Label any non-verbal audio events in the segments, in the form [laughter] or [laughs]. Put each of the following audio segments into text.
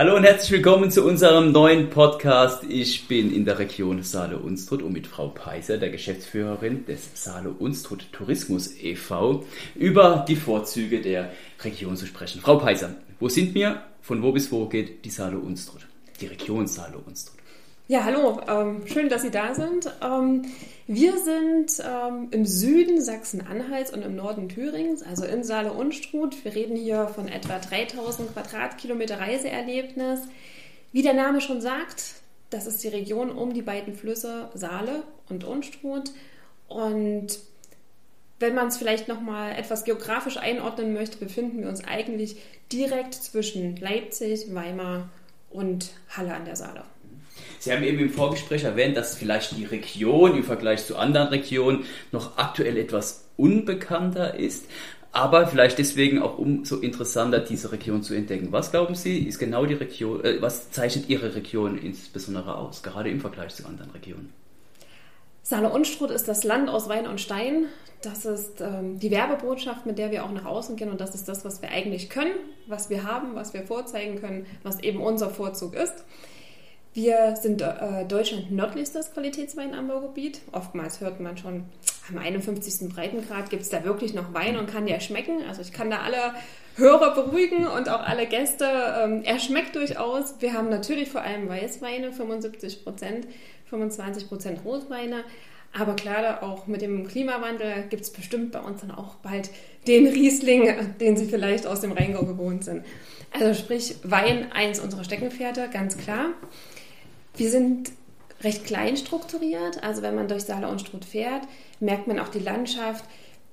Hallo und herzlich willkommen zu unserem neuen Podcast. Ich bin in der Region Saale-Unstrut und mit Frau Peiser, der Geschäftsführerin des Saale-Unstrut Tourismus e.V., über die Vorzüge der Region zu sprechen. Frau Peiser, wo sind wir? Von wo bis wo geht die Saale-Unstrut? Die Region Saale-Unstrut. Ja, hallo, ähm, schön, dass Sie da sind. Ähm, wir sind ähm, im Süden Sachsen-Anhalts und im Norden Thürings, also in Saale-Unstrut. Wir reden hier von etwa 3000 Quadratkilometer Reiseerlebnis. Wie der Name schon sagt, das ist die Region um die beiden Flüsse Saale und Unstrut. Und wenn man es vielleicht nochmal etwas geografisch einordnen möchte, befinden wir uns eigentlich direkt zwischen Leipzig, Weimar und Halle an der Saale. Sie haben eben im Vorgespräch erwähnt, dass vielleicht die Region im Vergleich zu anderen Regionen noch aktuell etwas unbekannter ist, aber vielleicht deswegen auch umso interessanter, diese Region zu entdecken. Was glauben Sie, ist genau die Region, äh, was zeichnet Ihre Region insbesondere aus, gerade im Vergleich zu anderen Regionen? Saale-Unstrut ist das Land aus Wein und Stein. Das ist ähm, die Werbebotschaft, mit der wir auch nach außen gehen. Und das ist das, was wir eigentlich können, was wir haben, was wir vorzeigen können, was eben unser Vorzug ist. Wir sind äh, Deutschland nördlichstes Qualitätsweinanbaugebiet. Oftmals hört man schon, am 51. Breitengrad gibt es da wirklich noch Wein und kann der schmecken. Also ich kann da alle Hörer beruhigen und auch alle Gäste. Ähm, er schmeckt durchaus. Wir haben natürlich vor allem Weißweine, 75 Prozent, 25 Prozent Rotweine. Aber klar, auch mit dem Klimawandel gibt es bestimmt bei uns dann auch bald den Riesling, den Sie vielleicht aus dem Rheingau gewohnt sind. Also sprich, Wein, eins unserer Steckenpferde, ganz klar. Wir sind recht klein strukturiert. Also wenn man durch Saale und Struth fährt, merkt man auch die Landschaft.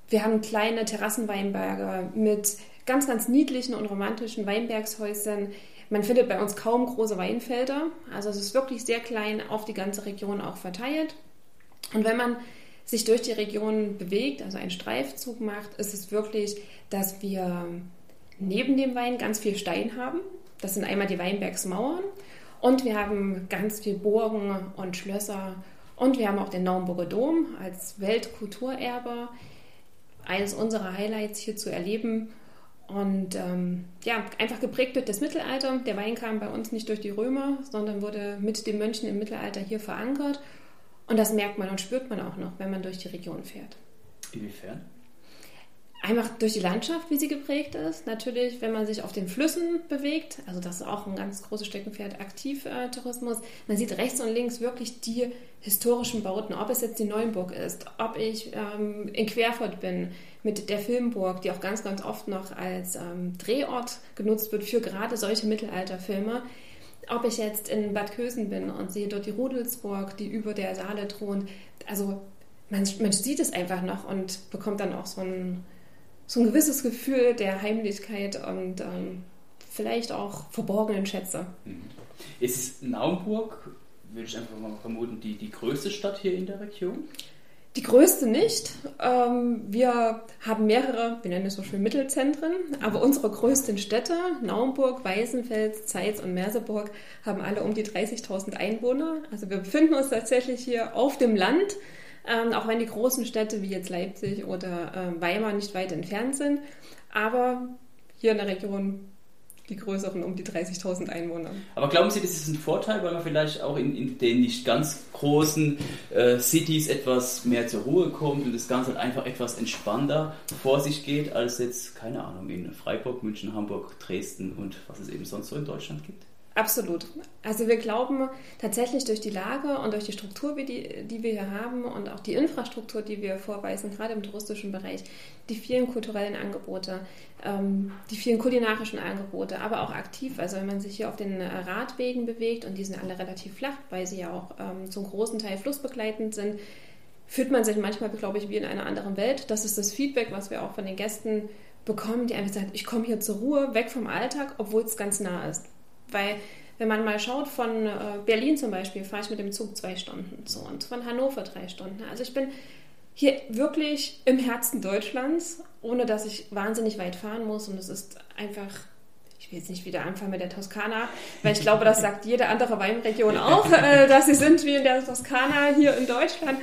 Wir haben kleine Terrassenweinberge mit ganz, ganz niedlichen und romantischen Weinbergshäusern. Man findet bei uns kaum große Weinfelder. Also es ist wirklich sehr klein auf die ganze Region auch verteilt. Und wenn man sich durch die Region bewegt, also einen Streifzug macht, ist es wirklich, dass wir neben dem Wein ganz viel Stein haben. Das sind einmal die Weinbergsmauern und wir haben ganz viel Burgen und Schlösser. Und wir haben auch den Naumburger Dom als Weltkulturerbe. Eines unserer Highlights hier zu erleben. Und ähm, ja, einfach geprägt durch das Mittelalter. Der Wein kam bei uns nicht durch die Römer, sondern wurde mit den Mönchen im Mittelalter hier verankert. Und das merkt man und spürt man auch noch, wenn man durch die Region fährt. Inwiefern? Einfach durch die Landschaft, wie sie geprägt ist. Natürlich, wenn man sich auf den Flüssen bewegt, also das ist auch ein ganz großes Steckenpferd, Aktivtourismus. Man sieht rechts und links wirklich die historischen Bauten, ob es jetzt die Neuenburg ist, ob ich ähm, in Querfurt bin mit der Filmburg, die auch ganz, ganz oft noch als ähm, Drehort genutzt wird für gerade solche Mittelalterfilme. Ob ich jetzt in Bad Kösen bin und sehe dort die Rudelsburg, die über der Saale thront. Also man, man sieht es einfach noch und bekommt dann auch so ein so ein gewisses Gefühl der Heimlichkeit und ähm, vielleicht auch verborgenen Schätze. Mhm. Ist Naumburg, würde ich einfach mal vermuten, die, die größte Stadt hier in der Region? Die größte nicht. Ähm, wir haben mehrere, wir nennen es so schön Mittelzentren, aber unsere größten Städte, Naumburg, Weißenfels, Zeitz und Merseburg, haben alle um die 30.000 Einwohner. Also wir befinden uns tatsächlich hier auf dem Land ähm, auch wenn die großen Städte wie jetzt Leipzig oder äh, Weimar nicht weit entfernt sind. Aber hier in der Region die größeren um die 30.000 Einwohner. Aber glauben Sie, das ist ein Vorteil, weil man vielleicht auch in, in den nicht ganz großen äh, Cities etwas mehr zur Ruhe kommt und das Ganze halt einfach etwas entspannter vor sich geht, als jetzt, keine Ahnung, in Freiburg, München, Hamburg, Dresden und was es eben sonst so in Deutschland gibt? Absolut. Also wir glauben tatsächlich durch die Lage und durch die Struktur, die, die wir hier haben und auch die Infrastruktur, die wir vorweisen, gerade im touristischen Bereich, die vielen kulturellen Angebote, ähm, die vielen kulinarischen Angebote, aber auch aktiv. Also wenn man sich hier auf den Radwegen bewegt und die sind alle relativ flach, weil sie ja auch ähm, zum großen Teil flussbegleitend sind, fühlt man sich manchmal, glaube ich, wie in einer anderen Welt. Das ist das Feedback, was wir auch von den Gästen bekommen, die einfach sagen, ich komme hier zur Ruhe, weg vom Alltag, obwohl es ganz nah ist. Weil wenn man mal schaut, von äh, Berlin zum Beispiel fahre ich mit dem Zug zwei Stunden so und von Hannover drei Stunden. Also ich bin hier wirklich im Herzen Deutschlands, ohne dass ich wahnsinnig weit fahren muss. Und es ist einfach, ich will jetzt nicht wieder anfangen mit der Toskana, weil ich glaube, das sagt jede andere Weinregion auch, äh, dass sie sind wie in der Toskana hier in Deutschland.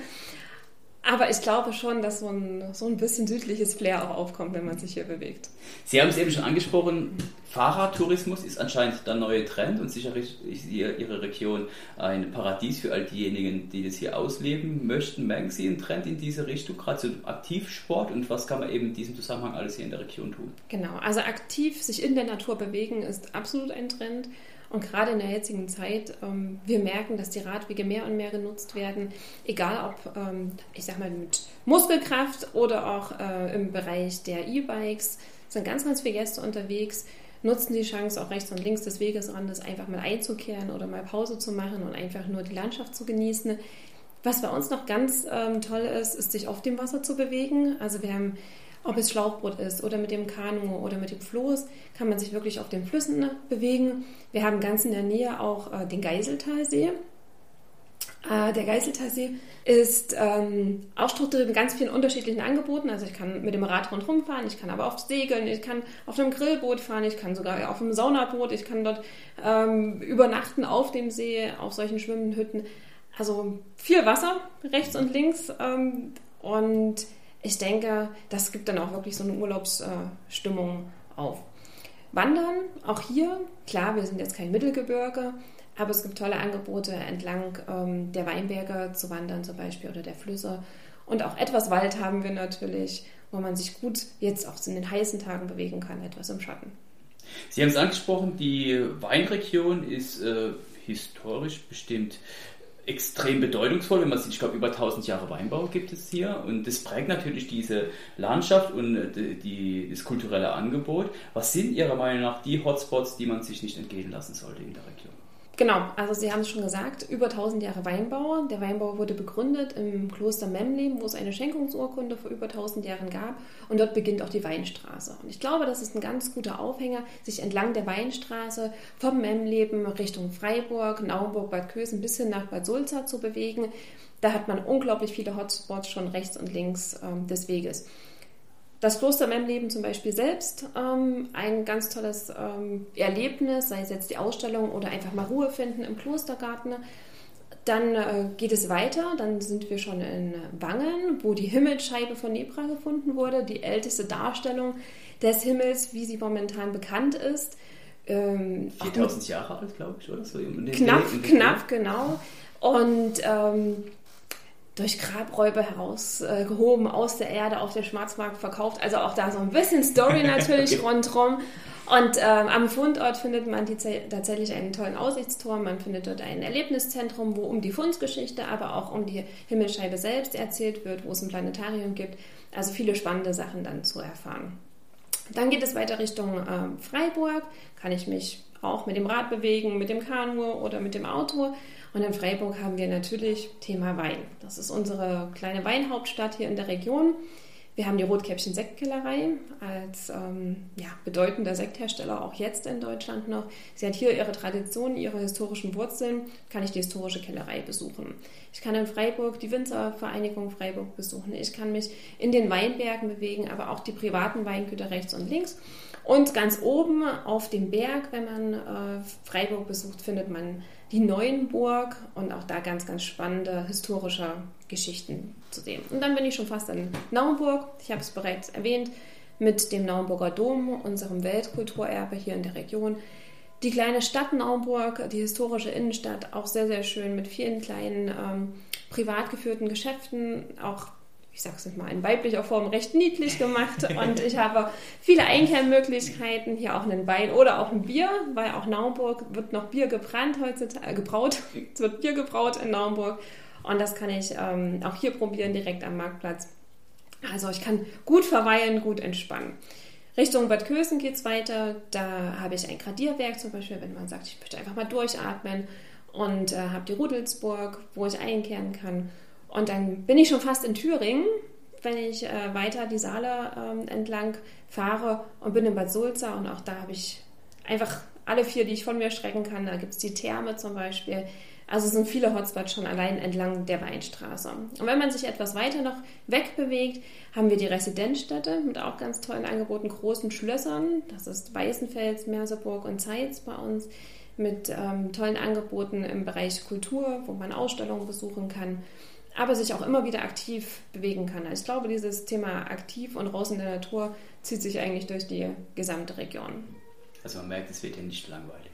Aber ich glaube schon, dass so ein, so ein bisschen südliches Flair auch aufkommt, wenn man sich hier bewegt. Sie haben es eben schon angesprochen, Fahrradtourismus ist anscheinend der neue Trend und sicherlich ist Ihre Region ein Paradies für all diejenigen, die das hier ausleben möchten. Merken Sie einen Trend in diese Richtung, gerade zu Aktivsport und was kann man eben in diesem Zusammenhang alles hier in der Region tun? Genau, also aktiv sich in der Natur bewegen ist absolut ein Trend. Und gerade in der jetzigen Zeit, ähm, wir merken, dass die Radwege mehr und mehr genutzt werden, egal ob, ähm, ich sag mal, mit Muskelkraft oder auch äh, im Bereich der E-Bikes, sind ganz, ganz viele Gäste unterwegs, nutzen die Chance, auch rechts und links des Wegesrandes einfach mal einzukehren oder mal Pause zu machen und einfach nur die Landschaft zu genießen. Was bei uns noch ganz ähm, toll ist, ist sich auf dem Wasser zu bewegen. Also wir haben ob es Schlauchboot ist oder mit dem Kanu oder mit dem Floß, kann man sich wirklich auf den Flüssen bewegen. Wir haben ganz in der Nähe auch äh, den Geiseltalsee. Äh, der Geiseltalsee ist ähm, auch strukturiert mit ganz vielen unterschiedlichen Angeboten. Also ich kann mit dem Rad rundherum fahren, ich kann aber auf Segeln, ich kann auf einem Grillboot fahren, ich kann sogar auf einem Saunaboot, ich kann dort ähm, übernachten auf dem See, auf solchen schwimmenden Hütten. Also viel Wasser rechts und links ähm, und ich denke, das gibt dann auch wirklich so eine Urlaubsstimmung auf. Wandern, auch hier, klar, wir sind jetzt kein Mittelgebirge, aber es gibt tolle Angebote entlang ähm, der Weinberge zu wandern zum Beispiel oder der Flüsse. Und auch etwas Wald haben wir natürlich, wo man sich gut jetzt auch in den heißen Tagen bewegen kann, etwas im Schatten. Sie haben es angesprochen, die Weinregion ist äh, historisch bestimmt extrem bedeutungsvoll, wenn man sieht, ich glaube, über 1000 Jahre Weinbau gibt es hier und das prägt natürlich diese Landschaft und äh, die, das kulturelle Angebot. Was sind Ihrer Meinung nach die Hotspots, die man sich nicht entgehen lassen sollte in der Region? Genau, also Sie haben es schon gesagt, über 1000 Jahre Weinbau. Der Weinbau wurde begründet im Kloster Memleben, wo es eine Schenkungsurkunde vor über 1000 Jahren gab. Und dort beginnt auch die Weinstraße. Und ich glaube, das ist ein ganz guter Aufhänger, sich entlang der Weinstraße vom Memleben Richtung Freiburg, Naumburg, Bad Kösen bis hin nach Bad Sulza zu bewegen. Da hat man unglaublich viele Hotspots schon rechts und links ähm, des Weges. Das Kloster Memleben zum Beispiel selbst, ähm, ein ganz tolles ähm, Erlebnis, sei es jetzt die Ausstellung oder einfach mal Ruhe finden im Klostergarten. Dann äh, geht es weiter, dann sind wir schon in Wangen, wo die Himmelsscheibe von Nebra gefunden wurde, die älteste Darstellung des Himmels, wie sie momentan bekannt ist. Ähm, 4000 Jahre alt, glaube ich, oder so? Knapp, knapp, genau. Und ähm, durch Grabräuber herausgehoben, äh, aus der Erde auf der Schwarzmarkt verkauft. Also auch da so ein bisschen Story [laughs] natürlich rundherum. Und ähm, am Fundort findet man die, tatsächlich einen tollen Aussichtsturm. Man findet dort ein Erlebniszentrum, wo um die Fundsgeschichte, aber auch um die Himmelsscheibe selbst erzählt wird, wo es ein Planetarium gibt. Also viele spannende Sachen dann zu erfahren. Dann geht es weiter Richtung ähm, Freiburg. Kann ich mich auch mit dem Rad bewegen, mit dem Kanu oder mit dem Auto. Und in Freiburg haben wir natürlich Thema Wein. Das ist unsere kleine Weinhauptstadt hier in der Region. Wir haben die Rotkäppchen Sektkellerei als ähm, ja, bedeutender Sekthersteller auch jetzt in Deutschland noch. Sie hat hier ihre Tradition, ihre historischen Wurzeln. Kann ich die historische Kellerei besuchen. Ich kann in Freiburg die Winzervereinigung Freiburg besuchen. Ich kann mich in den Weinbergen bewegen, aber auch die privaten Weingüter rechts und links. Und ganz oben auf dem Berg, wenn man äh, Freiburg besucht, findet man die Neuenburg und auch da ganz, ganz spannende historische Geschichten zu sehen. Und dann bin ich schon fast in Naumburg. Ich habe es bereits erwähnt mit dem Naumburger Dom, unserem Weltkulturerbe hier in der Region. Die kleine Stadt Naumburg, die historische Innenstadt, auch sehr, sehr schön mit vielen kleinen ähm, privat geführten Geschäften, auch ich sage es mal in weiblicher Form, recht niedlich gemacht. [laughs] Und ich habe viele Einkernmöglichkeiten, hier auch einen Wein oder auch ein Bier, weil auch Naumburg wird noch Bier gebrannt heutzutage, äh, gebraut. [laughs] es wird Bier gebraut in Naumburg. Und das kann ich ähm, auch hier probieren, direkt am Marktplatz. Also ich kann gut verweilen, gut entspannen. Richtung Bad Kösen geht es weiter. Da habe ich ein Gradierwerk zum Beispiel, wenn man sagt, ich möchte einfach mal durchatmen und äh, habe die Rudelsburg, wo ich einkehren kann. Und dann bin ich schon fast in Thüringen, wenn ich äh, weiter die Saale ähm, entlang fahre und bin in Bad Sulza und auch da habe ich einfach alle vier, die ich von mir strecken kann. Da gibt es die Therme zum Beispiel. Also es sind viele Hotspots schon allein entlang der Weinstraße. Und wenn man sich etwas weiter noch wegbewegt, haben wir die Residenzstädte mit auch ganz tollen Angeboten, großen Schlössern. Das ist Weißenfels, Merseburg und Zeitz bei uns mit ähm, tollen Angeboten im Bereich Kultur, wo man Ausstellungen besuchen kann aber sich auch immer wieder aktiv bewegen kann. Also ich glaube, dieses Thema aktiv und raus in der Natur zieht sich eigentlich durch die gesamte Region. Also man merkt, es wird ja nicht langweilig.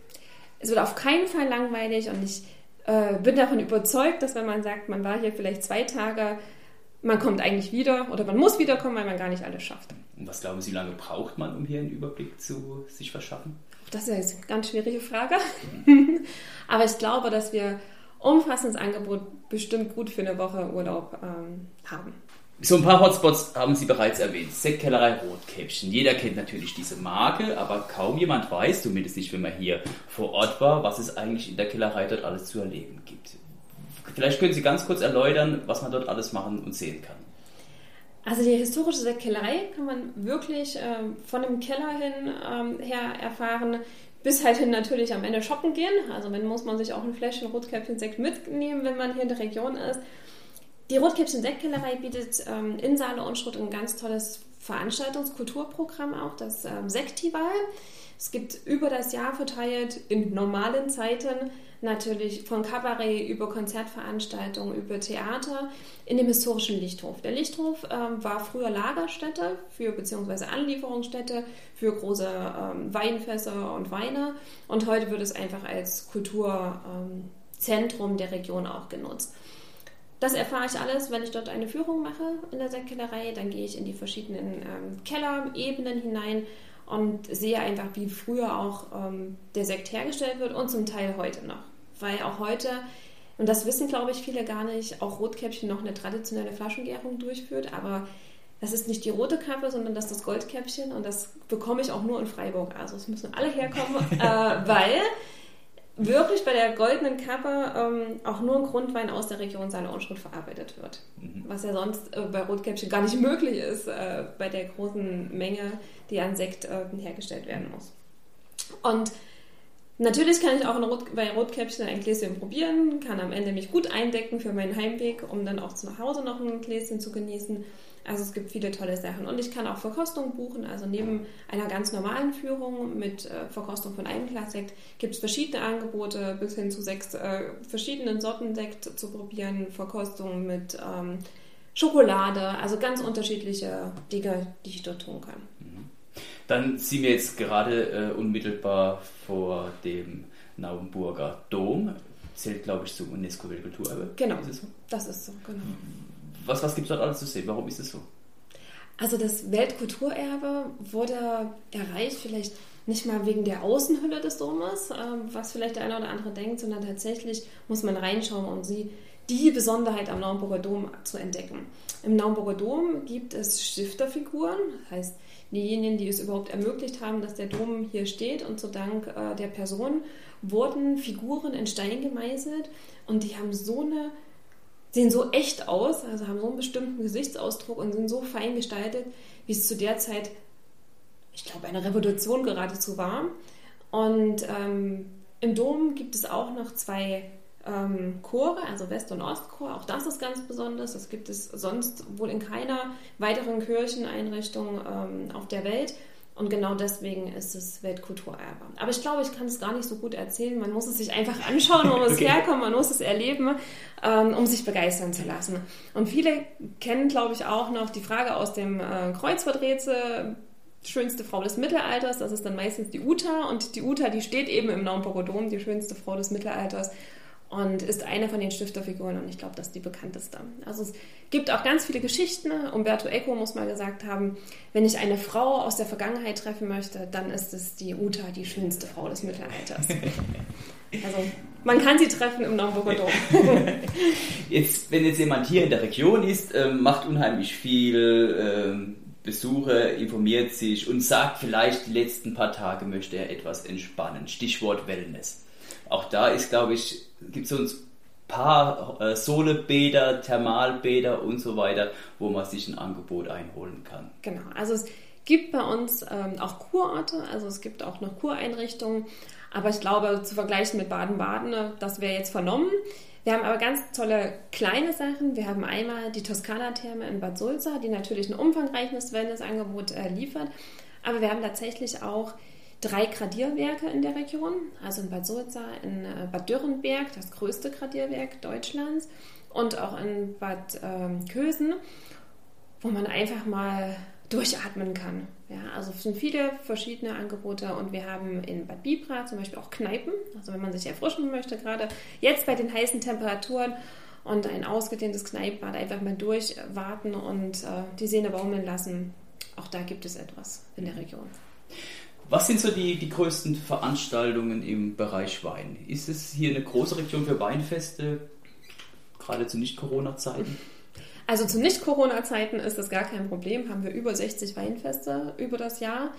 Es wird auf keinen Fall langweilig und ich äh, bin davon überzeugt, dass wenn man sagt, man war hier vielleicht zwei Tage, man kommt eigentlich wieder oder man muss wiederkommen, weil man gar nicht alles schafft. Und was glauben Sie, wie lange braucht man, um hier einen Überblick zu sich verschaffen? Das ist jetzt eine ganz schwierige Frage. [laughs] Aber ich glaube, dass wir umfassendes Angebot bestimmt gut für eine Woche Urlaub ähm, haben. So ein paar Hotspots haben Sie bereits erwähnt. Sektkellerei Rotkäppchen. Jeder kennt natürlich diese Marke, aber kaum jemand weiß, zumindest nicht, wenn man hier vor Ort war, was es eigentlich in der Kellerei dort alles zu erleben gibt. Vielleicht können Sie ganz kurz erläutern, was man dort alles machen und sehen kann. Also die historische Sektkellerei kann man wirklich äh, von dem Keller hin ähm, her erfahren, bis halt hin natürlich am Ende shoppen gehen. Also wenn muss man sich auch ein Fläschchen Rotkäppchen-Sekt mitnehmen, wenn man hier in der Region ist. Die Rotkäppchen-Sektkellerei bietet ähm, in Saale Unschrott ein ganz tolles Veranstaltungskulturprogramm auch, das ähm, Sektival. Es gibt über das Jahr verteilt in normalen Zeiten natürlich von Kabarett über Konzertveranstaltungen, über Theater in dem historischen Lichthof. Der Lichthof ähm, war früher Lagerstätte für beziehungsweise Anlieferungsstätte für große ähm, Weinfässer und Weine und heute wird es einfach als Kulturzentrum ähm, der Region auch genutzt. Das erfahre ich alles, wenn ich dort eine Führung mache in der Sektkellerei. Dann gehe ich in die verschiedenen ähm, Kellerebenen hinein und sehe einfach, wie früher auch ähm, der Sekt hergestellt wird und zum Teil heute noch. Weil auch heute, und das wissen glaube ich viele gar nicht, auch Rotkäppchen noch eine traditionelle Flaschengärung durchführt, aber das ist nicht die rote Kappe, sondern das ist das Goldkäppchen und das bekomme ich auch nur in Freiburg. Also es müssen alle herkommen, [laughs] äh, weil wirklich bei der goldenen Kappe ähm, auch nur ein Grundwein aus der Region Saale Unschuld verarbeitet wird. Mhm. Was ja sonst äh, bei Rotkäppchen gar nicht [laughs] möglich ist, äh, bei der großen Menge, die an Sekt äh, hergestellt werden muss. Und natürlich kann ich auch Rot, bei Rotkäppchen ein Gläschen probieren, kann am Ende mich gut eindecken für meinen Heimweg, um dann auch zu Hause noch ein Gläschen zu genießen. Also es gibt viele tolle Sachen. Und ich kann auch Verkostung buchen. Also neben einer ganz normalen Führung mit äh, Verkostung von einem Glas Sekt gibt es verschiedene Angebote bis hin zu sechs äh, verschiedenen Sorten Sekt zu probieren. Verkostung mit ähm, Schokolade. Also ganz unterschiedliche Dinge, die ich dort tun kann. Mhm. Dann sind wir jetzt gerade äh, unmittelbar vor dem Naumburger Dom. Zählt, glaube ich, zum UNESCO-Weltkulturerbe. Genau. Ist so? Das ist so, genau. Mhm was, was gibt es dort alles zu sehen? Warum ist es so? Also das Weltkulturerbe wurde erreicht vielleicht nicht mal wegen der Außenhülle des Domes, ähm, was vielleicht der eine oder andere denkt, sondern tatsächlich muss man reinschauen, um sie die Besonderheit am Naumburger Dom zu entdecken. Im Naumburger Dom gibt es Stifterfiguren, das heißt diejenigen, die es überhaupt ermöglicht haben, dass der Dom hier steht und zu Dank äh, der Person wurden Figuren in Stein gemeißelt und die haben so eine sehen so echt aus, also haben so einen bestimmten Gesichtsausdruck und sind so fein gestaltet, wie es zu der Zeit, ich glaube, eine Revolution geradezu war. Und ähm, im Dom gibt es auch noch zwei ähm, Chore, also West- und Ostchor. Auch das ist ganz besonders. Das gibt es sonst wohl in keiner weiteren Kircheneinrichtung ähm, auf der Welt. Und genau deswegen ist es Weltkulturerbe. Aber ich glaube, ich kann es gar nicht so gut erzählen. Man muss es sich einfach [laughs] anschauen, man muss okay. herkommen, man muss es erleben, ähm, um sich begeistern zu lassen. Und viele kennen, glaube ich, auch noch die Frage aus dem äh, Kreuzworträtsel schönste Frau des Mittelalters, das ist dann meistens die Uta und die Uta, die steht eben im Naumburger Dom, die schönste Frau des Mittelalters und ist eine von den Stifterfiguren und ich glaube, das ist die bekannteste. Also es gibt auch ganz viele Geschichten. Umberto Eco muss mal gesagt haben, wenn ich eine Frau aus der Vergangenheit treffen möchte, dann ist es die Uta, die schönste Frau des Mittelalters. [laughs] Also man kann sie treffen im Naumburger Dom. [laughs] jetzt, wenn jetzt jemand hier in der Region ist, ähm, macht unheimlich viel ähm, Besuche, informiert sich und sagt vielleicht die letzten paar Tage möchte er etwas entspannen. Stichwort Wellness. Auch da ist, glaube ich, gibt es so ein paar äh, Solebäder, Thermalbäder und so weiter, wo man sich ein Angebot einholen kann. Genau, also es gibt bei uns ähm, auch Kurorte, also es gibt auch noch Kureinrichtungen, aber ich glaube, zu vergleichen mit Baden-Baden, das wäre jetzt vernommen. Wir haben aber ganz tolle kleine Sachen. Wir haben einmal die Toskana-Therme in Bad Sulza, die natürlich ein umfangreiches Wellnessangebot äh, liefert. Aber wir haben tatsächlich auch drei Gradierwerke in der Region, also in Bad Sulza, in äh, Bad Dürrenberg, das größte Gradierwerk Deutschlands, und auch in Bad ähm, Kösen, wo man einfach mal durchatmen kann. Ja, also es sind viele verschiedene Angebote und wir haben in Bad Bibra zum Beispiel auch Kneipen, also wenn man sich erfrischen möchte, gerade jetzt bei den heißen Temperaturen und ein ausgedehntes Kneippbad einfach mal durchwarten und äh, die Sehne baumeln lassen. Auch da gibt es etwas in der Region. Was sind so die, die größten Veranstaltungen im Bereich Wein? Ist es hier eine große Region für Weinfeste, gerade zu Nicht-Corona-Zeiten? Also zu Nicht-Corona-Zeiten ist das gar kein Problem. Haben wir über 60 Weinfeste über das Jahr.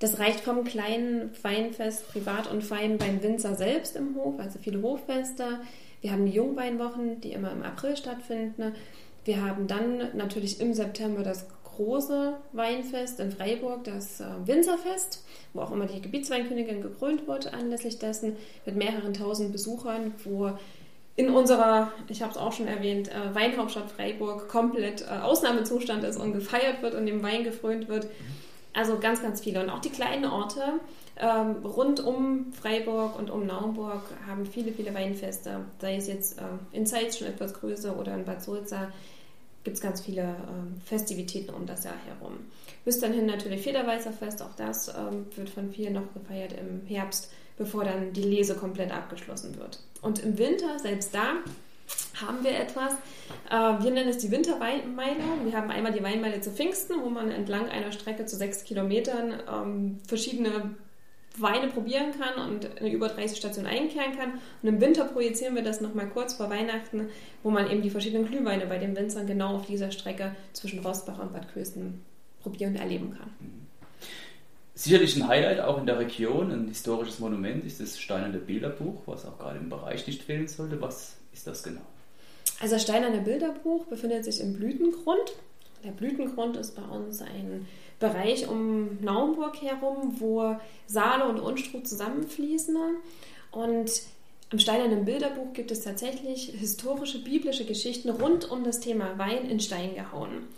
Das reicht vom kleinen Weinfest privat und fein beim Winzer selbst im Hof, also viele Hoffeste. Wir haben die Jungweinwochen, die immer im April stattfinden. Wir haben dann natürlich im September das große Weinfest in Freiburg, das äh, Winzerfest, wo auch immer die Gebietsweinkönigin gekrönt wird anlässlich dessen, mit mehreren tausend Besuchern, wo in unserer, ich habe es auch schon erwähnt, äh, Weinhauptstadt Freiburg komplett äh, Ausnahmezustand ist und gefeiert wird und dem Wein gefrönt wird. Also ganz, ganz viele. Und auch die kleinen Orte ähm, rund um Freiburg und um Naumburg haben viele, viele Weinfeste. Sei es jetzt in Zeitz schon etwas größer oder in Bad Sulza gibt es ganz viele ähm, Festivitäten um das Jahr herum. Bis dahin natürlich Federweißer Fest, auch das ähm, wird von vielen noch gefeiert im Herbst bevor dann die Lese komplett abgeschlossen wird. Und im Winter, selbst da, haben wir etwas. Äh, wir nennen es die Winterweinmeile. Wir haben einmal die Weinmeile zu Pfingsten, wo man entlang einer Strecke zu sechs Kilometern ähm, verschiedene Weine probieren kann und eine über 30 Stationen einkehren kann. Und im Winter projizieren wir das nochmal kurz vor Weihnachten, wo man eben die verschiedenen Glühweine bei den Winzern genau auf dieser Strecke zwischen Rosbach und Bad Kösen probieren und erleben kann. Mhm. Sicherlich ein Highlight auch in der Region, ein historisches Monument ist das Steinerne Bilderbuch, was auch gerade im Bereich nicht fehlen sollte. Was ist das genau? Also das Steinerne Bilderbuch befindet sich im Blütengrund. Der Blütengrund ist bei uns ein Bereich um Naumburg herum, wo Saale und Unstrut zusammenfließen. Und im Steinernen Bilderbuch gibt es tatsächlich historische biblische Geschichten rund um das Thema Wein in Stein gehauen.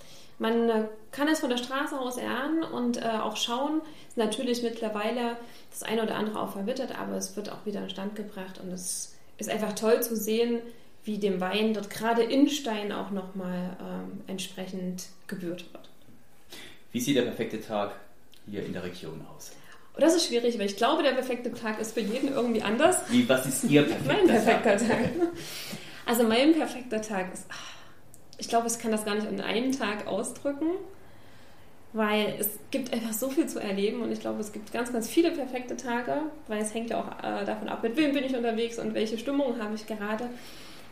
Man äh, kann es von der Straße aus erahnen und äh, auch schauen. Ist natürlich mittlerweile das eine oder andere auch verwittert, aber es wird auch wieder in Stand gebracht und es ist einfach toll zu sehen, wie dem Wein dort gerade in Stein auch nochmal ähm, entsprechend gebührt wird. Wie sieht der perfekte Tag hier in der Region aus? Und das ist schwierig, weil ich glaube, der perfekte Tag ist für jeden irgendwie anders. Wie, was ist Ihr perfekter [laughs] Tag? mein perfekter Tag? Tag? Also mein perfekter Tag ist... Ach, ich glaube, ich kann das gar nicht in einem Tag ausdrücken, weil es gibt einfach so viel zu erleben und ich glaube, es gibt ganz, ganz viele perfekte Tage, weil es hängt ja auch äh, davon ab, mit wem bin ich unterwegs und welche Stimmung habe ich gerade.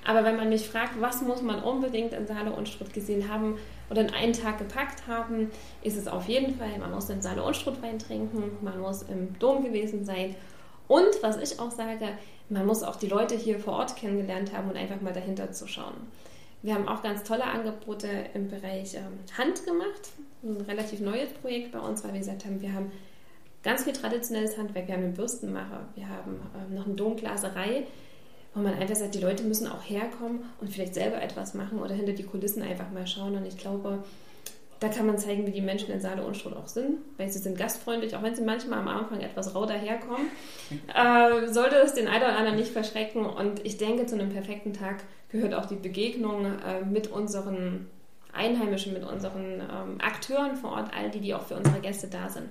Aber wenn man mich fragt, was muss man unbedingt in Saale Unstrut gesehen haben oder in einen Tag gepackt haben, ist es auf jeden Fall, man muss den Saale Unstrut Wein trinken, man muss im Dom gewesen sein und was ich auch sage, man muss auch die Leute hier vor Ort kennengelernt haben und einfach mal dahinter zu schauen. Wir haben auch ganz tolle Angebote im Bereich ähm, Hand gemacht. Ein relativ neues Projekt bei uns, weil wir gesagt haben, wir haben ganz viel traditionelles Handwerk. Wir haben einen Bürstenmacher, wir haben ähm, noch eine Domglaserei, wo man einfach sagt, die Leute müssen auch herkommen und vielleicht selber etwas machen oder hinter die Kulissen einfach mal schauen. Und ich glaube, da kann man zeigen, wie die Menschen in Saale Unstrut auch sind, weil sie sind gastfreundlich, auch wenn sie manchmal am Anfang etwas rau daherkommen. [laughs] Äh, sollte es den einen oder anderen nicht verschrecken. Und ich denke, zu einem perfekten Tag gehört auch die Begegnung äh, mit unseren Einheimischen, mit unseren ähm, Akteuren vor Ort, all die, die auch für unsere Gäste da sind.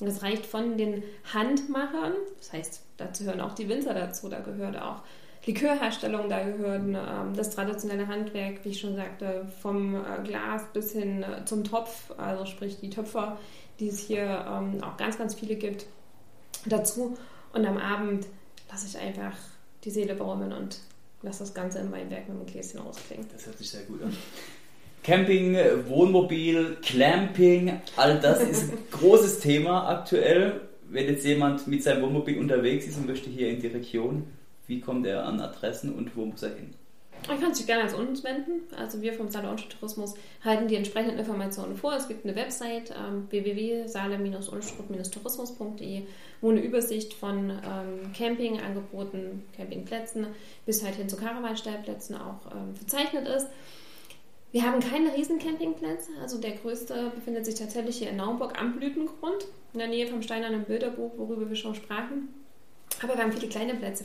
Und das reicht von den Handmachern, das heißt, dazu hören auch die Winzer dazu, da gehört auch Likörherstellung, da gehören ähm, das traditionelle Handwerk, wie ich schon sagte, vom äh, Glas bis hin äh, zum Topf, also sprich die Töpfer, die es hier ähm, auch ganz, ganz viele gibt, dazu. Und am Abend lasse ich einfach die Seele baumeln und lasse das Ganze im Weinberg mit einem Gläschen ausklingen. Das hört sich sehr gut an. Camping, Wohnmobil, Clamping, all das ist ein [laughs] großes Thema aktuell. Wenn jetzt jemand mit seinem Wohnmobil unterwegs ist und möchte hier in die Region, wie kommt er an Adressen und wo muss er hin? Man kann sich gerne als uns wenden. Also wir vom Saale Tourismus halten die entsprechenden Informationen vor. Es gibt eine Website ähm, www.saale-unstrut-tourismus.de, wo eine Übersicht von ähm, Campingangeboten, Campingplätzen bis halt hin zu Caravanstellplätzen auch ähm, verzeichnet ist. Wir haben keine Riesencampingplätze. Also der größte befindet sich tatsächlich hier in Naumburg am Blütengrund, in der Nähe vom Steinernen Bilderbuch, worüber wir schon sprachen. Aber wir haben viele kleine Plätze,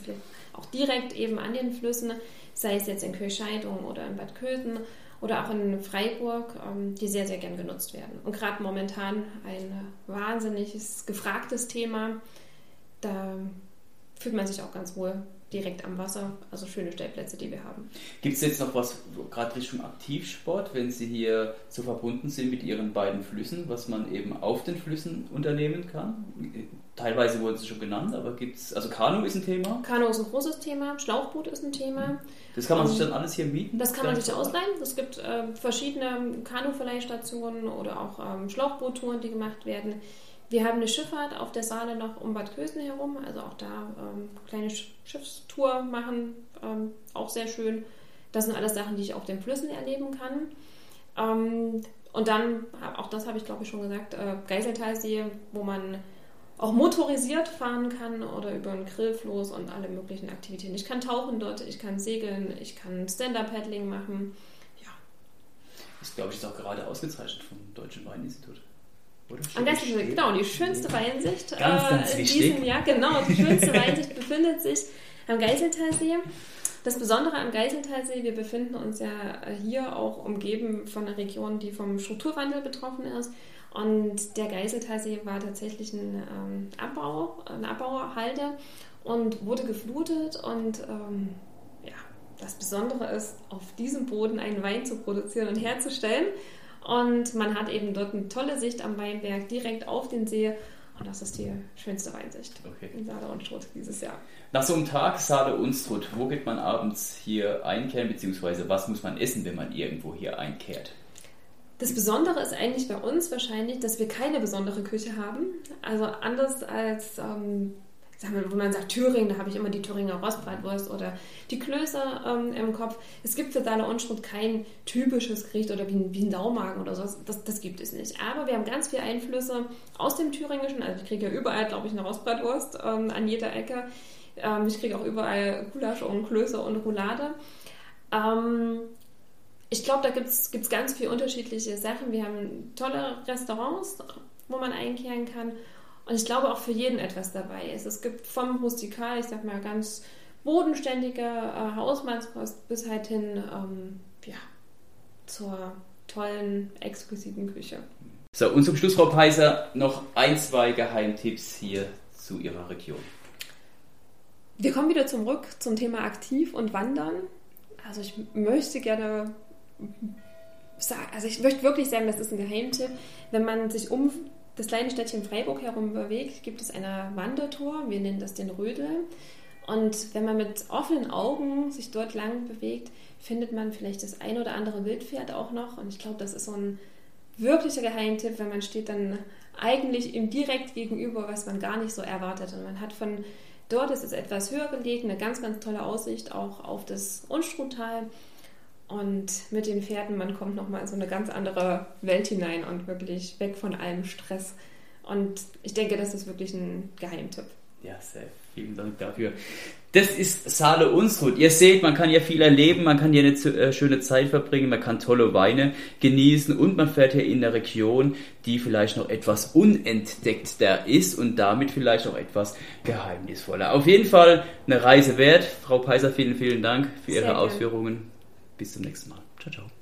auch direkt eben an den Flüssen, sei es jetzt in Kirchscheidung oder in Bad Köthen oder auch in Freiburg, ähm, die sehr, sehr gern genutzt werden. Und gerade momentan ein wahnsinniges, gefragtes Thema. Da fühlt man sich auch ganz wohl direkt am Wasser, also schöne Stellplätze, die wir haben. Gibt es jetzt noch was, gerade Richtung Aktivsport, wenn Sie hier so verbunden sind mit Ihren beiden Flüssen, was man eben auf den Flüssen unternehmen kann? Teilweise wurden sie schon genannt, aber gibt es, also Kanu ist ein Thema? Kanu ist ein großes Thema, Schlauchboot ist ein Thema. Das kann man sich dann alles hier mieten? Das kann man sich ausleihen. Es gibt äh, verschiedene Kanu-Verleihstationen oder auch ähm, Schlauchboottouren, die gemacht werden. Wir haben eine Schifffahrt auf der Saale noch um Bad Kösen herum, also auch da ähm, kleine Schiffstour machen, ähm, auch sehr schön. Das sind alles Sachen, die ich auf den Flüssen erleben kann. Ähm, und dann, auch das habe ich glaube ich schon gesagt, äh, Geiseltalsee, wo man auch motorisiert fahren kann oder über einen Grillfloß und alle möglichen Aktivitäten. Ich kann tauchen dort, ich kann segeln, ich kann Stand-Up-Paddling machen. Ja. Das glaube ich ist auch gerade ausgezeichnet vom Deutschen Weininstitut. Am besten, genau, die schönste Weinsicht ganz, ganz äh, in diesem Jahr, genau, die schönste [laughs] Weinsicht befindet sich am Geiseltalsee. Das Besondere am Geiseltalsee, wir befinden uns ja hier auch umgeben von einer Region, die vom Strukturwandel betroffen ist. Und der Geiseltalsee war tatsächlich ein ähm, Abbau, eine Abbauhalde und wurde geflutet. Und ähm, ja, das Besondere ist, auf diesem Boden einen Wein zu produzieren und herzustellen. Und man hat eben dort eine tolle Sicht am Weinberg direkt auf den See. Und das ist die schönste Weinsicht okay. in Saale und Strutt dieses Jahr. Nach so einem Tag Saale und Strutt, wo geht man abends hier einkehren, beziehungsweise was muss man essen, wenn man irgendwo hier einkehrt? Das Besondere ist eigentlich bei uns wahrscheinlich, dass wir keine besondere Küche haben. Also anders als ähm, wo man sagt Thüringen, da habe ich immer die Thüringer Rostbratwurst oder die Klöße ähm, im Kopf. Es gibt für Saale Unstrut kein typisches Gericht oder wie ein, wie ein Daumagen oder so. Das, das gibt es nicht. Aber wir haben ganz viele Einflüsse aus dem Thüringischen. Also ich kriege ja überall, glaube ich, eine Rostbratwurst ähm, an jeder Ecke. Ähm, ich kriege auch überall Gulasch und Klöße und Roulade. Ähm, ich glaube, da gibt es ganz viele unterschiedliche Sachen. Wir haben tolle Restaurants, wo man einkehren kann. Und ich glaube auch für jeden etwas dabei ist. Es gibt vom Rustikal, ich sag mal, ganz bodenständige äh, Hausmannskost bis halt hin ähm, ja, zur tollen, exquisiten Küche. So, und zum Schluss, Frau Peiser, noch ein, zwei Geheimtipps hier zu Ihrer Region. Wir kommen wieder zurück zum Thema Aktiv und Wandern. Also ich möchte gerne sagen, also ich möchte wirklich sagen, das ist ein Geheimtipp, wenn man sich um das kleine Städtchen Freiburg herum bewegt, gibt es eine Wandertour. Wir nennen das den Rödel. Und wenn man mit offenen Augen sich dort lang bewegt, findet man vielleicht das ein oder andere Wildpferd auch noch. Und ich glaube, das ist so ein wirklicher Geheimtipp, wenn man steht dann eigentlich ihm direkt gegenüber, was man gar nicht so erwartet. Und man hat von dort, ist es etwas höher gelegen, eine ganz, ganz tolle Aussicht auch auf das Unstruttal. Und mit den Pferden, man kommt nochmal in so eine ganz andere Welt hinein und wirklich weg von allem Stress. Und ich denke, das ist wirklich ein Geheimtipp. Ja, sehr vielen Dank dafür. Das ist Saale Unstrut. Ihr seht, man kann ja viel erleben, man kann hier eine äh, schöne Zeit verbringen, man kann tolle Weine genießen und man fährt hier in der Region, die vielleicht noch etwas unentdeckter ist und damit vielleicht auch etwas geheimnisvoller. Auf jeden Fall eine Reise wert. Frau Peiser, vielen, vielen Dank für Ihre Ausführungen. Bis zum nächsten Mal. Ciao, ciao.